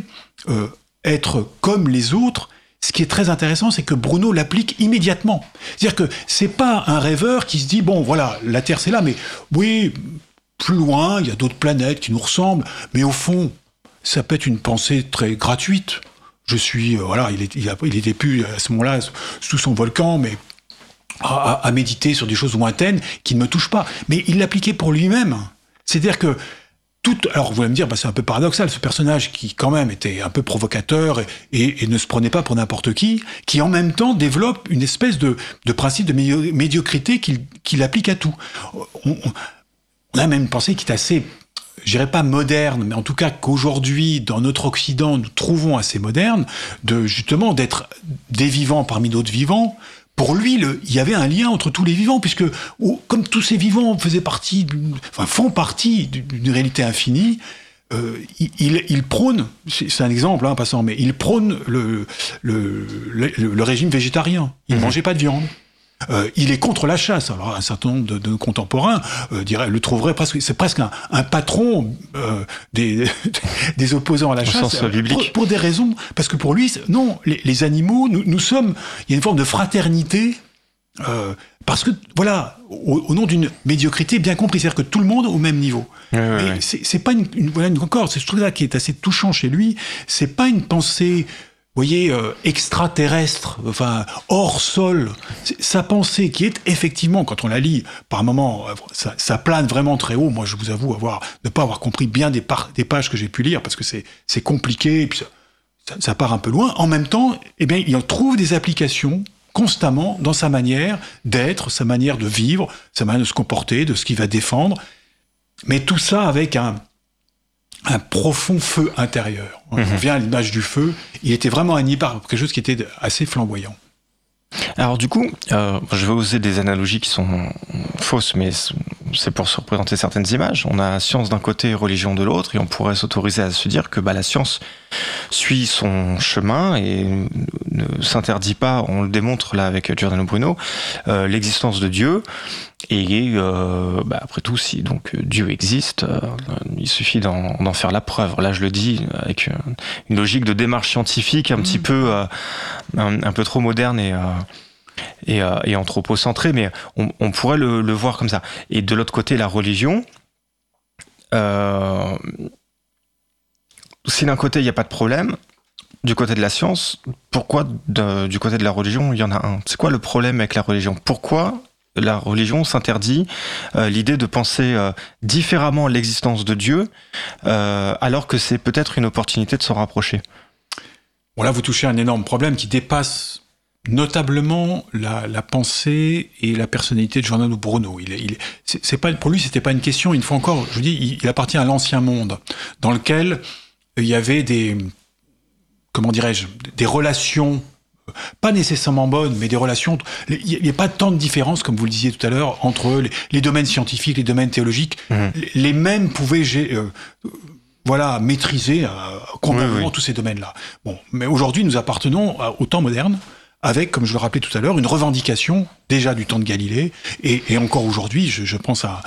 euh, être comme les autres ce qui est très intéressant, c'est que Bruno l'applique immédiatement. C'est-à-dire que c'est pas un rêveur qui se dit bon voilà la Terre c'est là, mais oui plus loin il y a d'autres planètes qui nous ressemblent, mais au fond ça peut être une pensée très gratuite. Je suis euh, voilà il, est, il, était plus à ce moment-là sous son volcan, mais à, à, méditer sur des choses lointaines qui ne me touchent pas. Mais il l'appliquait pour lui-même. C'est-à-dire que tout, alors vous allez me dire, bah, c'est un peu paradoxal, ce personnage qui quand même était un peu provocateur et, ne se prenait pas pour n'importe qui, qui en même temps développe une espèce de, principe de médiocrité qu'il applique à tout. On, a même pensé qu'il est assez, je dirais pas moderne, mais en tout cas qu'aujourd'hui, dans notre Occident, nous trouvons assez moderne, de justement d'être des vivants parmi d'autres vivants, pour lui, il y avait un lien entre tous les vivants, puisque comme tous ces vivants faisaient partie, enfin, font partie d'une réalité infinie, euh, il, prône, c'est un exemple, hein, passant, mais il prône le, le, régime végétarien. Il ne mhm. mangeait pas de viande. Euh, il est contre la chasse. Alors un certain nombre de, nos contemporains euh, le trouveraient presque, c'est presque un, patron euh, des, *laughs* des opposants à la chasse pour, pour, des raisons, parce que pour lui, non, les, animaux, nous, nous, sommes, il y a une forme de fraternité. parce que voilà, au, nom d'une médiocrité bien comprise, c'est-à-dire que tout le monde au même niveau. c'est pas une, une, voilà encore, c'est ce truc-là qui est assez touchant chez lui. C'est pas une pensée voyez, euh, extraterrestre, enfin hors sol, sa pensée qui est effectivement, quand on la lit, par moments, euh, ça, plane vraiment très haut. Moi, je vous avoue avoir ne pas avoir compris bien des, pages que j'ai pu lire parce que c'est c'est compliqué, et puis ça, ça, part un peu loin. En même temps, eh bien, il en trouve des applications constamment dans sa manière d'être, sa manière de vivre, sa manière de se comporter, de ce qu'il va défendre. Mais tout ça avec un, un profond feu intérieur. On mhm. revient à l'image du feu. Il était vraiment animé par quelque chose qui était assez flamboyant. Alors du coup, euh, je vais oser des analogies qui sont fausses, mais c'est pour se représenter certaines images. On a science d'un côté et religion de l'autre, et on pourrait s'autoriser à se dire que bah, la science suit son chemin et ne s'interdit pas, on le démontre là avec Giordano Bruno, euh, l'existence de Dieu. Et euh, bah, après tout, si donc Dieu existe, euh, il suffit d'en faire la preuve. Là, je le dis avec une logique de démarche scientifique un petit mmh. peu, un, peu trop moderne et et, et anthropocentré, mais on, pourrait le, le, voir comme ça. Et de l'autre côté, la religion. Euh, si d'un côté il n'y a pas de problème, du côté de la science, pourquoi du côté de la religion il y en a un? C'est quoi le problème avec la religion? Pourquoi la religion s'interdit euh, l'idée de penser euh, différemment l'existence de Dieu, euh, alors que c'est peut-être une opportunité de s'en rapprocher Bon là, vous touchez un énorme problème qui dépasse notablement la, pensée et la personnalité de Giordano Bruno. Il, il, c'est pas pour lui, c'était pas une question. Une fois encore, je vous dis, il, appartient à l'ancien monde, dans lequel il y avait des, comment dirais-je, des relations pas nécessairement bonnes, mais des relations. Il n'y a pas tant de différence, comme vous le disiez tout à l'heure, entre les, domaines scientifiques, les domaines théologiques. Mmh. Les mêmes pouvaient euh, voilà, maîtriser euh, complètement tous ces domaines-là. Bon, mais aujourd'hui, nous appartenons au temps moderne, avec, comme je le rappelais tout à l'heure, une revendication déjà du temps de Galilée, et, encore aujourd'hui, je, pense à,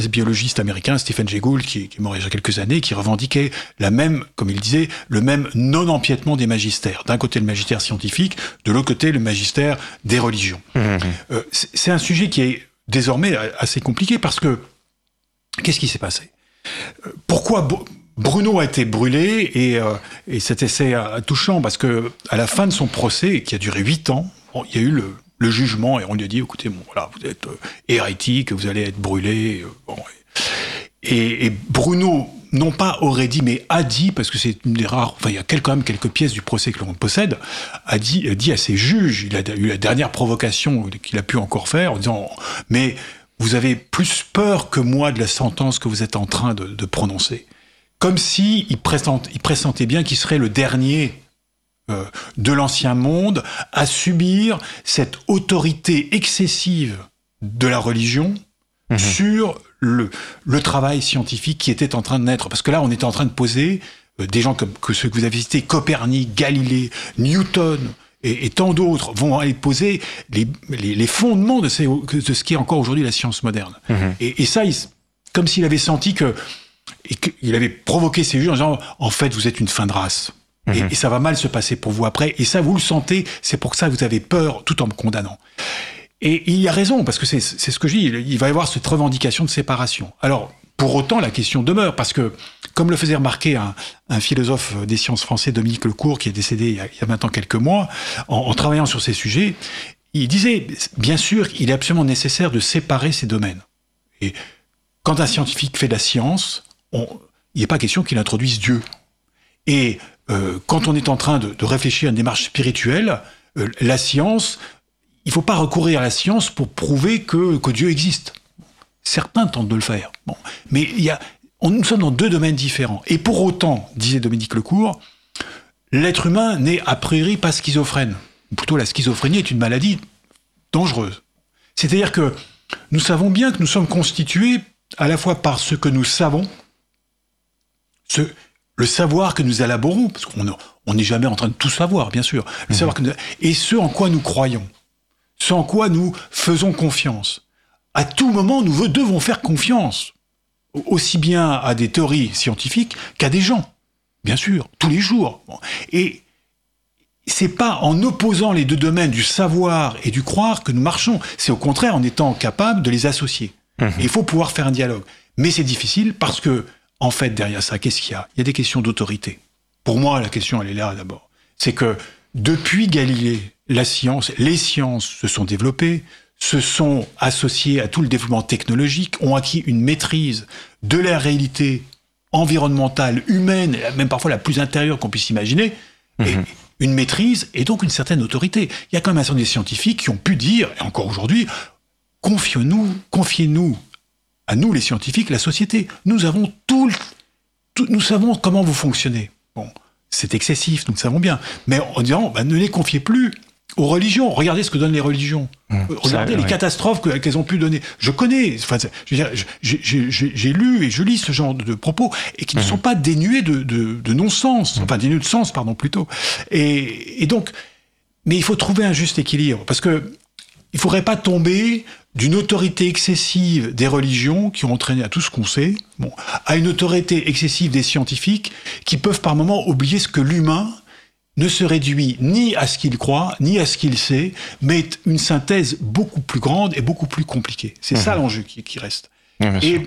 ce biologiste américain Stephen Jay Gould, qui, qui est mort il y a quelques années, qui revendiquait la même, comme il disait, le même non-empiètement des magistères. D'un côté le magistère scientifique, de l'autre côté le magistère des religions. Mmh, mmh. Euh, c'est un sujet qui est désormais assez compliqué parce que qu'est-ce qui s'est passé? Euh, Pourquoi Bruno a été brûlé et, euh, et cet essai touchant parce que à la fin de son procès, qui a duré huit ans, il y a eu le, jugement et on lui a dit écoutez, bon, voilà, vous êtes euh, hérétique, vous allez être brûlé. Euh, et, Bruno, non pas aurait dit, mais a dit, parce que c'est une des rares, enfin il y a quand même quelques pièces du procès que l'on possède, a dit, a dit à ses juges, il a eu la dernière provocation qu'il a pu encore faire en disant mais vous avez plus peur que moi de la sentence que vous êtes en train de prononcer comme si il, pressentait bien qu'il serait le dernier euh, de l'ancien monde à subir cette autorité excessive de la religion mhm. sur le, le, travail scientifique qui était en train de naître. Parce que là, on était en train de poser euh, des gens comme que ceux que vous avez cités, Copernic, Galilée, Newton, et, tant d'autres vont aller poser les, les, fondements de, de, ce qui est encore aujourd'hui la science moderne. Mhm. Et, et, ça, comme s'il avait senti que et qu'il avait provoqué ces juges en disant en fait vous êtes une fin de race. et, mhm. ça va mal se passer pour vous après. Et ça, vous le sentez, c'est pour ça que vous avez peur tout en me condamnant. Et il a raison, parce que c'est ce que je dis, il va y avoir cette revendication de séparation. Alors, pour autant, la question demeure, parce que, comme le faisait remarquer un, philosophe des sciences français, Dominique Lecourt, qui est décédé il y a, maintenant quelques mois, en, en, travaillant sur ces sujets, il disait, bien sûr, il est absolument nécessaire de séparer ces domaines. Et quand un scientifique fait de la science, il n'est pas question qu'il introduise Dieu. Et euh, quand on est en train de, réfléchir à une démarche spirituelle, euh, la science, il ne faut pas recourir à la science pour prouver que, Dieu existe. Certains tentent de le faire. Bon. Mais on, nous sommes dans deux domaines différents. Et pour autant, disait Dominique Lecourt, l'être humain n'est a priori pas schizophrène. plutôt, la schizophrénie est une maladie dangereuse. C'est-à-dire que nous savons bien que nous sommes constitués à la fois par ce que nous savons, le savoir que nous élaborons, parce qu'on n'est jamais en train de tout savoir, bien sûr, le mhm. savoir que et ce en quoi nous croyons, ce en quoi nous faisons confiance. À tout moment, nous devons faire confiance, aussi bien à des théories scientifiques qu'à des gens, bien sûr, tous les jours. Et c'est pas en opposant les deux domaines du savoir et du croire que nous marchons, c'est au contraire en étant capable de les associer. Mhm. Il faut pouvoir faire un dialogue. Mais c'est difficile parce que en fait, derrière ça, qu'est-ce qu'il y a? Il y a des questions d'autorité. Pour moi, la question, elle est là d'abord. C'est que depuis Galilée, la science, les sciences se sont développées, se sont associées à tout le développement technologique, ont acquis une maîtrise de la réalité environnementale, humaine, même parfois la plus intérieure qu'on puisse imaginer, et mhm. une maîtrise et donc une certaine autorité. Il y a quand même un certain nombre de scientifiques qui ont pu dire, et encore aujourd'hui, confiez-nous, confiez-nous à nous les scientifiques, la société. Nous avons tout, nous savons comment vous fonctionnez. Bon, c'est excessif, nous le savons bien. Mais en disant, bah, ne les confiez plus aux religions. Regardez ce que donnent les religions. Mmh. Regardez les catastrophes qu'elles ont pu donner. Je connais, enfin, j'ai lu et je lis ce genre de, propos et qui ne mmh. sont pas dénués de, non-sens, mmh. enfin dénués de sens, pardon, plutôt. Et, et, donc, mais il faut trouver un juste équilibre parce que il faudrait pas tomber d'une autorité excessive des religions qui ont entraîné à tout ce qu'on sait, bon, à une autorité excessive des scientifiques qui peuvent par moments oublier ce que l'humain ne se réduit ni à ce qu'il croit, ni à ce qu'il sait, mais une synthèse beaucoup plus grande et beaucoup plus compliquée. C'est ça mhm. l'enjeu qui, reste. et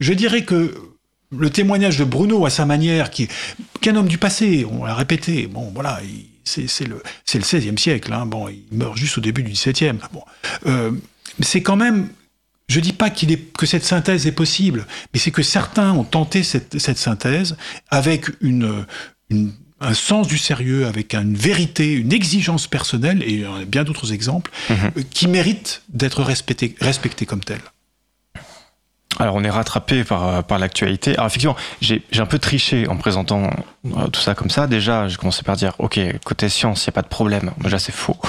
je dirais que le témoignage de Bruno, à sa manière, qui est qu'un homme du passé, on l'a répété, bon, voilà, c'est le, le 16e siècle, hein, bon, il meurt juste au début du 17e. Bon, euh, c'est quand même je dis pas est, que cette synthèse est possible, mais c'est que certains ont tenté cette, cette synthèse avec une, une, un sens du sérieux, avec une vérité, une exigence personnelle, et bien d'autres exemples, Mhm. euh, qui méritent d'être respectés, respectés comme tels. Alors on est rattrapé par, euh, par l'actualité. Alors effectivement, j'ai un peu triché en présentant euh, tout ça comme ça. Déjà, j'ai commencé par dire, ok, côté science, il n'y a pas de problème. Déjà, c'est faux. *laughs*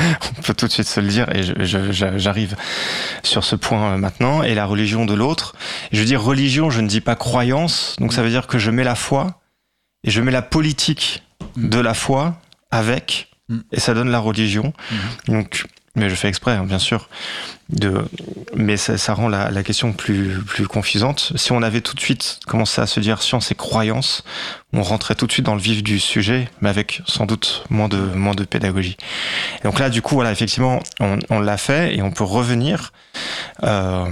*laughs* on peut tout de suite se le dire et j'arrive sur ce point euh, maintenant. Et la religion de l'autre. Je veux dire religion, je ne dis pas croyance. Donc ça veut dire que je mets la foi et je mets la politique de la foi avec Mm. et ça donne la religion. Donc, mais je fais exprès, hein, bien sûr. De, mais ça, ça rend la, la question plus, plus confusante. Si on avait tout de suite commencé à se dire science et croyance, on rentrait tout de suite dans le vif du sujet, mais avec sans doute moins de, moins de pédagogie. Et donc là, du coup, voilà, effectivement, on, on l'a fait et on peut revenir. Euh,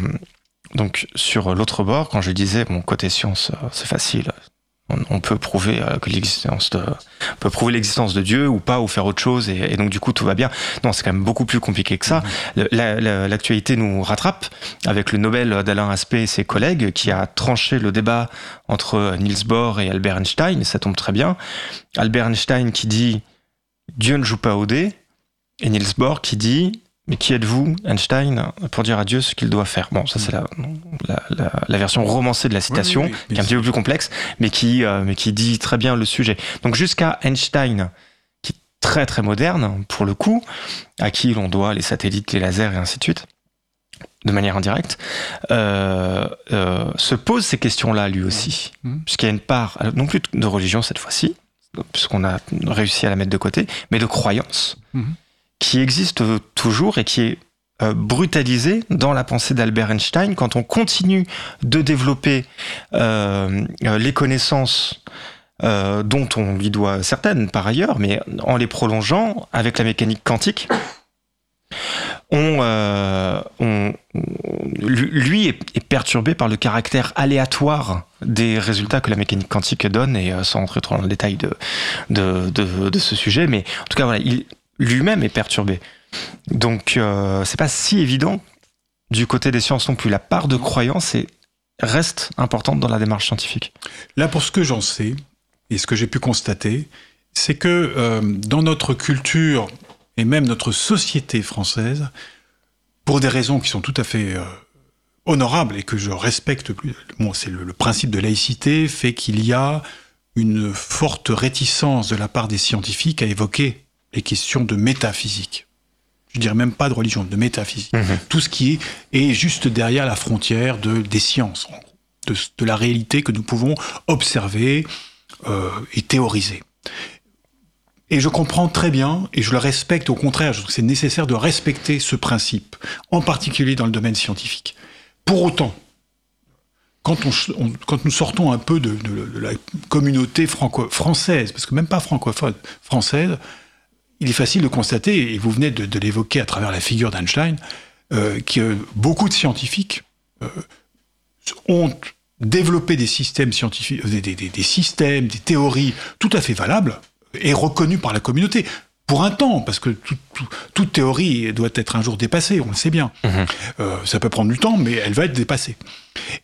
donc sur l'autre bord, quand je disais, bon, côté science, euh, c'est facile. On, on peut prouver euh, que l'existence de, on peut prouver l'existence de Dieu ou pas, ou faire autre chose, et, et donc du coup tout va bien. Non, c'est quand même beaucoup plus compliqué que ça. La- la- L'actualité nous rattrape avec le Nobel d'Alain Aspect et ses collègues qui a tranché le débat entre Niels Bohr et Albert Einstein, et ça tombe très bien. Albert Einstein qui dit Dieu ne joue pas au dé, et Niels Bohr qui dit mais qui êtes-vous, Einstein, pour dire à Dieu ce qu'il doit faire? Bon, ça c'est la, la, la- la version romancée de la citation, Oui, oui, oui. qui est un petit peu plus complexe, mais qui, euh, mais qui dit très bien le sujet. Donc jusqu'à Einstein, qui est très très moderne, pour le coup, à qui l'on doit les satellites, les lasers et ainsi de suite, de manière indirecte, euh, euh, se pose ces questions-là lui aussi. Mhm. Puisqu'il y a une part, non plus de religion cette fois-ci, puisqu'on a réussi à la mettre de côté, mais de croyance, Mhm. Qui existe toujours et qui est euh, brutalisée dans la pensée d'Albert Einstein quand on continue de développer euh, euh, les connaissances dont on lui doit certaines par ailleurs, mais en les prolongeant avec la mécanique quantique, on, lui est, perturbé par le caractère aléatoire des résultats que la mécanique quantique donne, et sans entrer trop dans le détail de, de ce sujet, mais en tout cas, voilà, il lui-même est perturbé. Donc, euh, c'est pas si évident du côté des sciences non plus. La part de croyance est, reste importante dans la démarche scientifique. Là, pour ce que j'en sais, et ce que j'ai pu constater, c'est que euh, dans notre culture et même notre société française, pour des raisons qui sont tout à fait euh, honorables et que je respecte c'est le principe de laïcité fait qu'il y a une forte réticence de la part des scientifiques à évoquer les questions de métaphysique. Je dirais même pas de religion, de métaphysique. Tout ce qui est, est juste derrière la frontière de, des sciences, de, de la réalité que nous pouvons observer euh, et théoriser. Et je comprends très bien, et je le respecte au contraire, je trouve que c'est nécessaire de respecter ce principe, en particulier dans le domaine scientifique. Pour autant, quand, on, on- quand nous sortons un peu de, de- de la communauté franco française, parce que même pas francophone, française, il est facile de constater, et vous venez de, de l'évoquer à travers la figure d'Einstein, euh, que beaucoup de scientifiques euh, ont développé des systèmes scientifiques, des, des- des- des systèmes, des théories tout à fait valables et reconnues par la communauté. Pour un temps, parce que tout- tout- toute théorie doit être un jour dépassée, on le sait bien. Euh, ça peut prendre du temps, mais elle va être dépassée.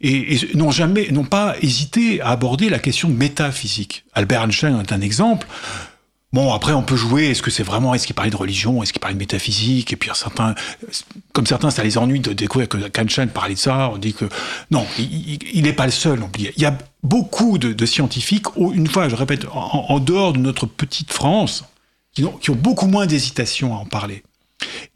Et, et n'ont jamais, n'ont pas hésité à aborder la question de métaphysique. Albert Einstein est un exemple. Bon, après, on peut jouer. Est-ce que c'est vraiment, est-ce qu'il parlait de religion, est-ce qu'il parlait de métaphysique? Et puis, certains, comme certains, ça les ennuie de découvrir que Einstein parlait de ça. On dit que non, il n'est pas le seul. Il y a beaucoup de, scientifiques, une fois, je répète, en, dehors de notre petite France, qui ont, qui ont beaucoup moins d'hésitation à en parler.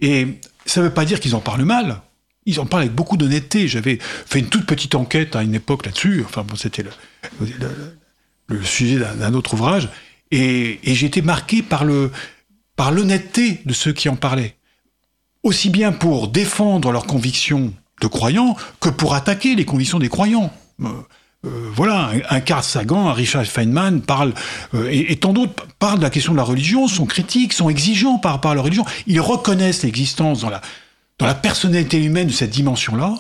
Et ça ne veut pas dire qu'ils en parlent mal. Ils en parlent avec beaucoup d'honnêteté. J'avais fait une toute petite enquête à une époque là-dessus. Enfin, bon, c'était le, sujet d'un autre ouvrage. Et, et j'ai été marqué par le par l'honnêteté de ceux qui en parlaient. Aussi bien pour défendre leurs convictions de croyants que pour attaquer les convictions des croyants. Euh, euh, voilà, un, un Carl Sagan, un Richard Feynman parle, euh, et, et tant d'autres parlent de la question de la religion, sont critiques, sont exigeants par rapport à la religion. Ils reconnaissent l'existence dans la, dans la personnalité humaine de cette dimension-là,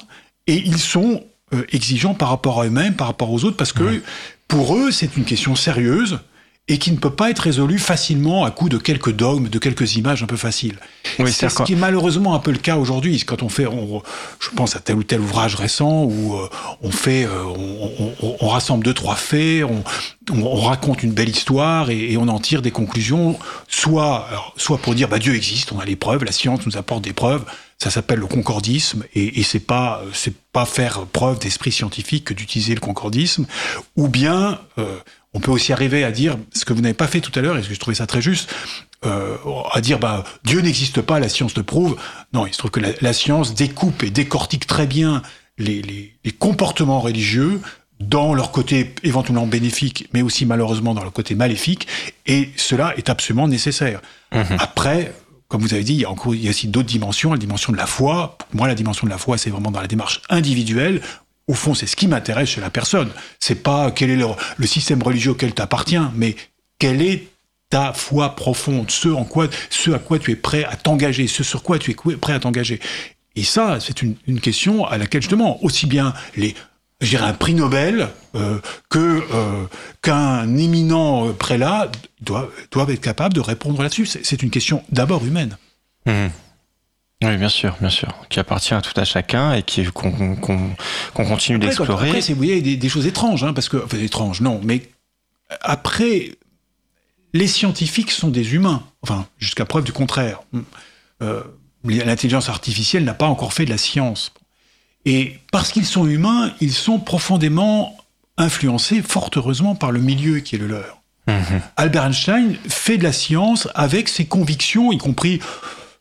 et ils sont exigeants par rapport à eux-mêmes, par rapport aux autres, parce que pour eux, c'est une question sérieuse, et qui ne peut pas être résolu facilement à coup de quelques dogmes, de quelques images un peu faciles. Oui, c'est ce qui est malheureusement un peu le cas aujourd'hui. Quand on fait, je pense à tel ou tel ouvrage récent où euh, on fait, euh, on, rassemble deux trois faits, on, raconte une belle histoire et, on en tire des conclusions, soit, soit pour dire bah Dieu existe, on a les preuves, la science nous apporte des preuves. Ça s'appelle le concordisme et, et c'est pas c'est pas faire preuve d'esprit scientifique que d'utiliser le concordisme, ou bien euh, on peut aussi arriver à dire ce que vous n'avez pas fait tout à l'heure, et ce que je trouvais ça très juste, euh, à dire bah Dieu n'existe pas, la science le prouve. Non, il se trouve que la, science découpe et décortique très bien les, les, comportements religieux dans leur côté éventuellement bénéfique, mais aussi malheureusement dans leur côté maléfique, et cela est absolument nécessaire. Mhm. Après, comme vous avez dit, il y a, encore, il y a aussi d'autres dimensions, la dimension de la foi. Pour moi, la dimension de la foi, c'est vraiment dans la démarche individuelle, au fond, c'est ce qui m'intéresse chez la personne. C'est pas quel est le, système religieux auquel tu appartiens, mais quelle est ta foi profonde, ce, en quoi, ce à quoi tu es prêt à t'engager, ce sur quoi tu es prêt à t'engager. Et ça, c'est une, question à laquelle justement, aussi bien les, je un prix Nobel euh, que euh, qu'un éminent prélat doivent, doivent être capables de répondre là-dessus. C'est une question d'abord humaine. Mmh. Oui, bien sûr, bien sûr, qui appartient à tout à chacun et qui qu'on continue d'explorer. Après, c'est vous voyez des, des, choses étranges, hein, parce que enfin étranges, non, mais après, les scientifiques sont des humains, enfin jusqu'à preuve du contraire. Euh, L'intelligence artificielle n'a pas encore fait de la science, et parce qu'ils sont humains, ils sont profondément influencés, fort heureusement, par le milieu qui est le leur. Mhm. Albert Einstein fait de la science avec ses convictions, y compris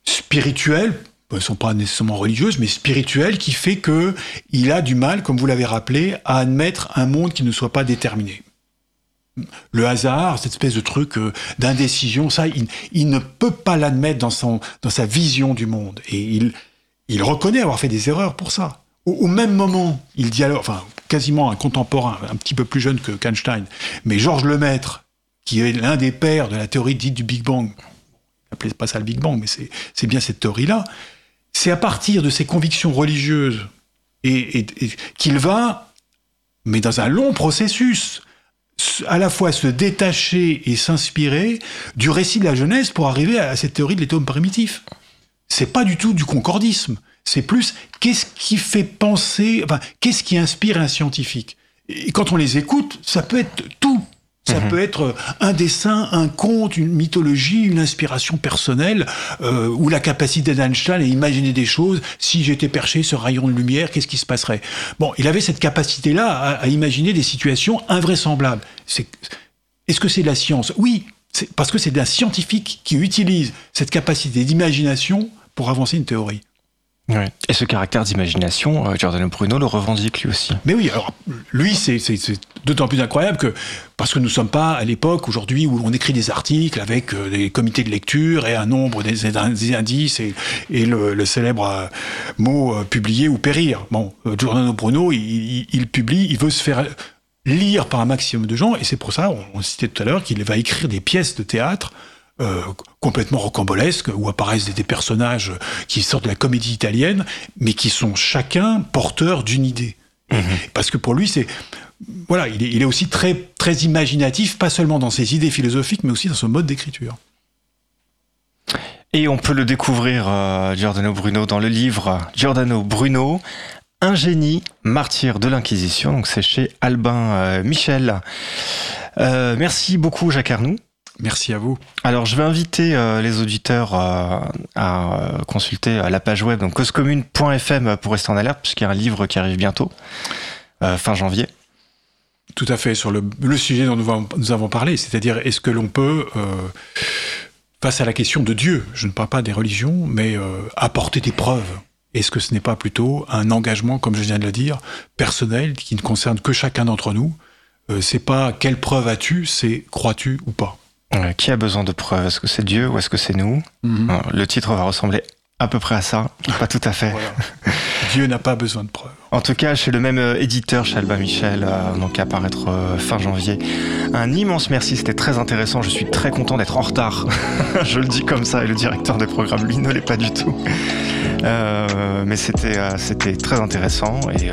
spirituelle, elles ne sont pas nécessairement religieuses, mais spirituelle, qui fait que il a du mal, comme vous l'avez rappelé, à admettre un monde qui ne soit pas déterminé. Le hasard, cette espèce de truc euh, d'indécision, ça, il, ne peut pas l'admettre dans, dans sa vision du monde. Et il, il reconnaît avoir fait des erreurs pour ça. Au, même moment, il dit alors, enfin, quasiment un contemporain, un petit peu plus jeune que Einstein, mais Georges Lemaître, qui est l'un des pères de la théorie dite du Big Bang, appelez pas ça le Big Bang, mais c'est bien cette théorie-là, c'est à partir de ses convictions religieuses et, qu'il va, mais dans un long processus, à la fois se détacher et s'inspirer du récit de la Genèse pour arriver à cette théorie de l'étome primitif. C'est pas du tout du concordisme. C'est plus qu'est-ce qui fait penser, enfin, qu'est-ce qui inspire un scientifique. Et quand on les écoute, ça peut être tout. Ça mhm. peut être un dessin, un conte, une mythologie, une inspiration personnelle, euh, ou la capacité d'Einstein à imaginer des choses. Si j'étais perché sur rayon de lumière, qu'est-ce qui se passerait? Bon, il avait cette capacité-là à, imaginer des situations invraisemblables. Est-ce que c'est de la science? Oui, parce que c'est la scientifique qui utilise cette capacité d'imagination pour avancer une théorie. Et ce caractère d'imagination, euh, Giordano Bruno le revendique lui aussi. Mais oui, alors lui, c'est d'autant plus incroyable que parce que nous ne sommes pas à l'époque aujourd'hui où on écrit des articles avec euh, des comités de lecture et un nombre des, indices et, le, célèbre euh, mot publier ou périr. Bon, Giordano Bruno, il, publie, il veut se faire lire par un maximum de gens et c'est pour ça, on, on citait tout à l'heure, qu'il va écrire des pièces de théâtre euh, complètement rocambolesques, où apparaissent des, personnages qui sortent de la comédie italienne, mais qui sont chacun porteurs d'une idée. Mhm. Parce que pour lui, c'est voilà, il est, il est, aussi très très imaginatif, pas seulement dans ses idées philosophiques, mais aussi dans son mode d'écriture. Et on peut le découvrir, euh, Giordano Bruno, dans le livre Giordano Bruno, un génie martyr de l'Inquisition. Donc c'est chez Albin euh, Michel. merci beaucoup, Jacques Arnoux. Merci à vous. Alors, je vais inviter euh, les auditeurs euh, à euh, consulter la page web donc causecommune.fm pour rester en alerte, puisqu'il y a un livre qui arrive bientôt, fin janvier. Tout à fait, sur le, sujet dont nous, avons parlé, c'est-à-dire est-ce que l'on peut, face à la question de Dieu, je ne parle pas des religions, mais apporter des preuves est-ce que ce n'est pas plutôt un engagement, comme je viens de le dire, personnel, qui ne concerne que chacun d'entre nous C'est pas quelle preuve as-tu, c'est crois-tu ou pas? Qui a besoin de preuves? Est-ce que c'est Dieu ou est-ce que c'est nous? Mhm. Le titre va ressembler à peu près à ça, pas tout à fait. Dieu n'a pas besoin de preuves. En tout cas, chez le même euh, éditeur, chez Alba Michel, euh, donc à apparaître euh, fin janvier. Un immense merci, c'était très intéressant. Je suis très content d'être en retard. *laughs* Je le dis comme ça, et le directeur des programmes, lui, ne l'est pas du tout. mais c'était c'était très intéressant, et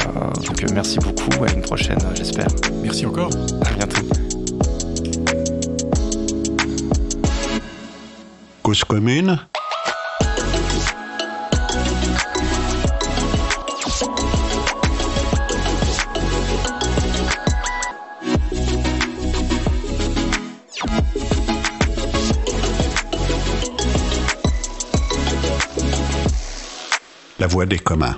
donc merci beaucoup. À une prochaine, j'espère. Merci encore. À bientôt. Cause commune La voix des communs.